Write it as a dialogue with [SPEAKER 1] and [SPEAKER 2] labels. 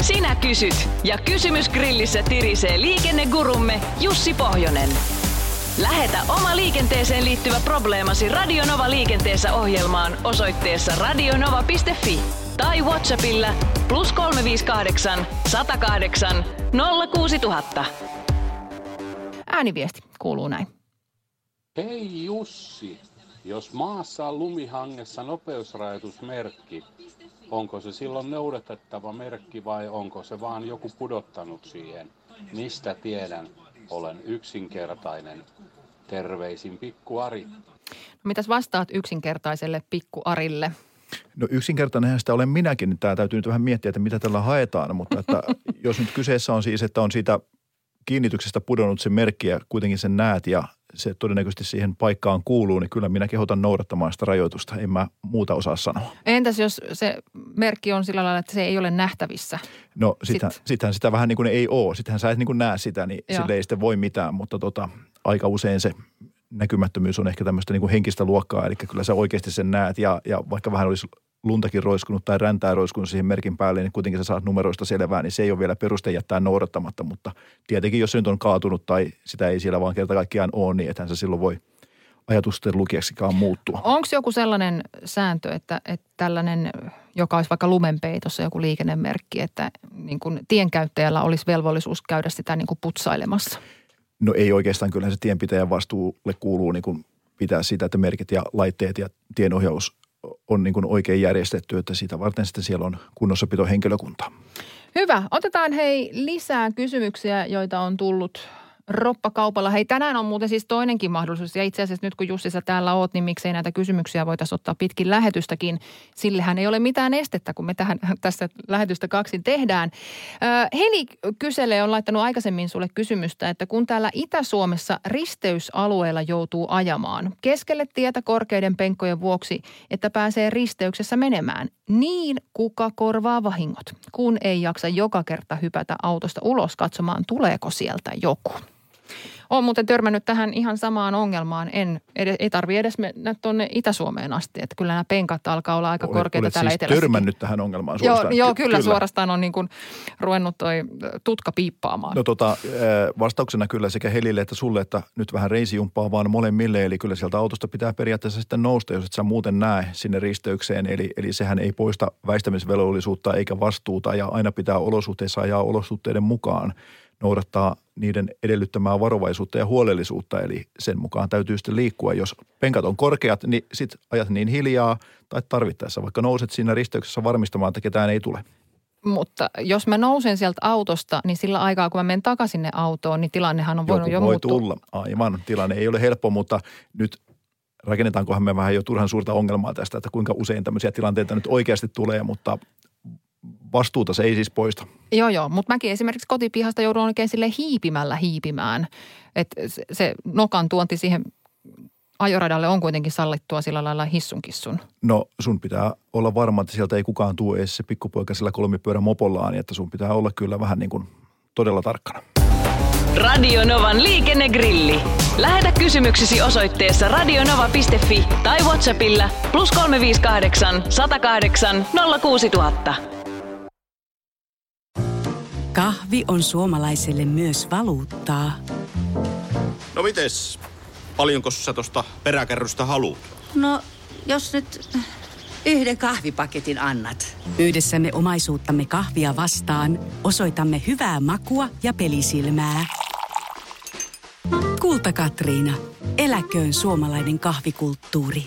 [SPEAKER 1] Sinä kysyt ja kysymys grillissä tirisee liikennegurumme Jussi Pohjonen. Lähetä oma liikenteeseen liittyvä probleemasi Radionova liikenteessä ohjelmaan osoitteessa radionova.fi tai Whatsappilla plus 358 108 06000.
[SPEAKER 2] Ääniviesti kuuluu näin.
[SPEAKER 3] Hei Jussi, jos maassa on lumihangessa nopeusrajoitusmerkki, onko se silloin noudatettava merkki vai onko se vaan joku pudottanut siihen? Mistä tiedän? Olen yksinkertainen. Terveisin pikku Ari.
[SPEAKER 2] No, mitäs vastaat yksinkertaiselle pikku Arille?
[SPEAKER 4] No yksinkertainenhan sitä olen minäkin. Tämä täytyy nyt vähän miettiä, että mitä tällä haetaan, mutta että jos nyt kyseessä on siis, että on siitä kiinnityksestä pudonnut se merkki ja kuitenkin sen näet ja se todennäköisesti siihen paikkaan kuuluu, niin kyllä minä kehotan noudattamaan sitä rajoitusta. En mä muuta osaa sanoa.
[SPEAKER 2] Entäs jos se merkki on sillä lailla, että se ei ole nähtävissä?
[SPEAKER 4] No sittenhän, Sit. sittenhän sitä vähän niin kuin ei ole. Sittenhän sä et niin kuin näe sitä, niin Joo. sille ei sitten voi mitään. Mutta tota, aika usein se näkymättömyys on ehkä tämmöistä niin kuin henkistä luokkaa. Eli kyllä sä oikeasti sen näet ja, ja vaikka vähän olisi luntakin roiskunut tai räntää roiskunut siihen merkin päälle, niin kuitenkin sä saat numeroista selvää, niin se ei ole vielä peruste jättää noudattamatta. Mutta tietenkin, jos se nyt on kaatunut tai sitä ei siellä vaan kerta kaikkiaan ole, niin ethän se silloin voi ajatusten lukijaksikaan muuttua.
[SPEAKER 2] Onko joku sellainen sääntö, että, että tällainen, joka olisi vaikka lumenpeitossa joku liikennemerkki, että niin kuin tienkäyttäjällä olisi velvollisuus käydä sitä niin kuin putsailemassa?
[SPEAKER 4] No ei oikeastaan, kyllä se tienpitäjän vastuulle kuuluu niin kuin pitää sitä, että merkit ja laitteet ja tienohjaus on niin kuin oikein järjestetty, että sitä varten sitten siellä on kunnossapitohenkilökunta.
[SPEAKER 2] Hyvä. Otetaan hei lisää kysymyksiä, joita on tullut roppakaupalla. Hei, tänään on muuten siis toinenkin mahdollisuus. Ja itse asiassa nyt kun Jussi sä täällä oot, niin miksei näitä kysymyksiä voitaisiin ottaa pitkin lähetystäkin. Sillehän ei ole mitään estettä, kun me tähän, tässä lähetystä kaksin tehdään. Heli kyselee, on laittanut aikaisemmin sulle kysymystä, että kun täällä Itä-Suomessa risteysalueella joutuu ajamaan keskelle tietä korkeiden penkkojen vuoksi, että pääsee risteyksessä menemään, niin kuka korvaa vahingot, kun ei jaksa joka kerta hypätä autosta ulos katsomaan, tuleeko sieltä joku? Olen muuten törmännyt tähän ihan samaan ongelmaan. En, ed- ei tarvi edes mennä tuonne Itä-Suomeen asti. Että kyllä nämä penkat alkaa olla aika olet, korkeita
[SPEAKER 4] olet
[SPEAKER 2] täällä
[SPEAKER 4] siis
[SPEAKER 2] etelässä.
[SPEAKER 4] törmännyt tähän ongelmaan suorastaan.
[SPEAKER 2] Joo, joo kyllä, kyllä, suorastaan on niin kuin ruvennut toi tutka piippaamaan.
[SPEAKER 4] No tota, vastauksena kyllä sekä Helille että sulle, että nyt vähän reisijumppaa vaan molemmille. Eli kyllä sieltä autosta pitää periaatteessa sitten nousta, jos et sä muuten näe sinne risteykseen. Eli, eli sehän ei poista väistämisvelvollisuutta eikä vastuuta ja aina pitää olosuhteissa ajaa olosuhteiden mukaan noudattaa niiden edellyttämää varovaisuutta ja huolellisuutta, eli sen mukaan täytyy sitten liikkua. Jos penkat on korkeat, niin sit ajat niin hiljaa tai tarvittaessa, vaikka nouset siinä risteyksessä varmistamaan, että ketään ei tule.
[SPEAKER 2] Mutta jos mä nousen sieltä autosta, niin sillä aikaa, kun mä menen takaisin sinne autoon, niin tilannehan on voinut
[SPEAKER 4] Joku
[SPEAKER 2] jo
[SPEAKER 4] voi
[SPEAKER 2] muuttua.
[SPEAKER 4] tulla. Aivan, tilanne ei ole helppo, mutta nyt rakennetaankohan me vähän jo turhan suurta ongelmaa tästä, että kuinka usein tämmöisiä tilanteita nyt oikeasti tulee, mutta vastuuta se ei siis poista.
[SPEAKER 2] Joo, joo, mutta mäkin esimerkiksi kotipihasta joudun oikein sille hiipimällä hiipimään. Että se, se nokan tuonti siihen ajoradalle on kuitenkin sallittua sillä lailla hissunkissun.
[SPEAKER 4] No sun pitää olla varma, että sieltä ei kukaan tuo edes se pikkupoika sillä kolmipyörän mopollaan, että sun pitää olla kyllä vähän niin kuin todella tarkkana.
[SPEAKER 1] Radio Novan liikennegrilli. Lähetä kysymyksesi osoitteessa radionova.fi tai Whatsappilla plus 358 108 06000.
[SPEAKER 5] Kahvi on suomalaiselle myös valuuttaa.
[SPEAKER 6] No mites? Paljonko sä tosta peräkärrystä haluat?
[SPEAKER 7] No, jos nyt yhden kahvipaketin annat.
[SPEAKER 5] Yhdessämme omaisuuttamme kahvia vastaan osoitamme hyvää makua ja pelisilmää. Kulta Katriina. Eläköön suomalainen kahvikulttuuri.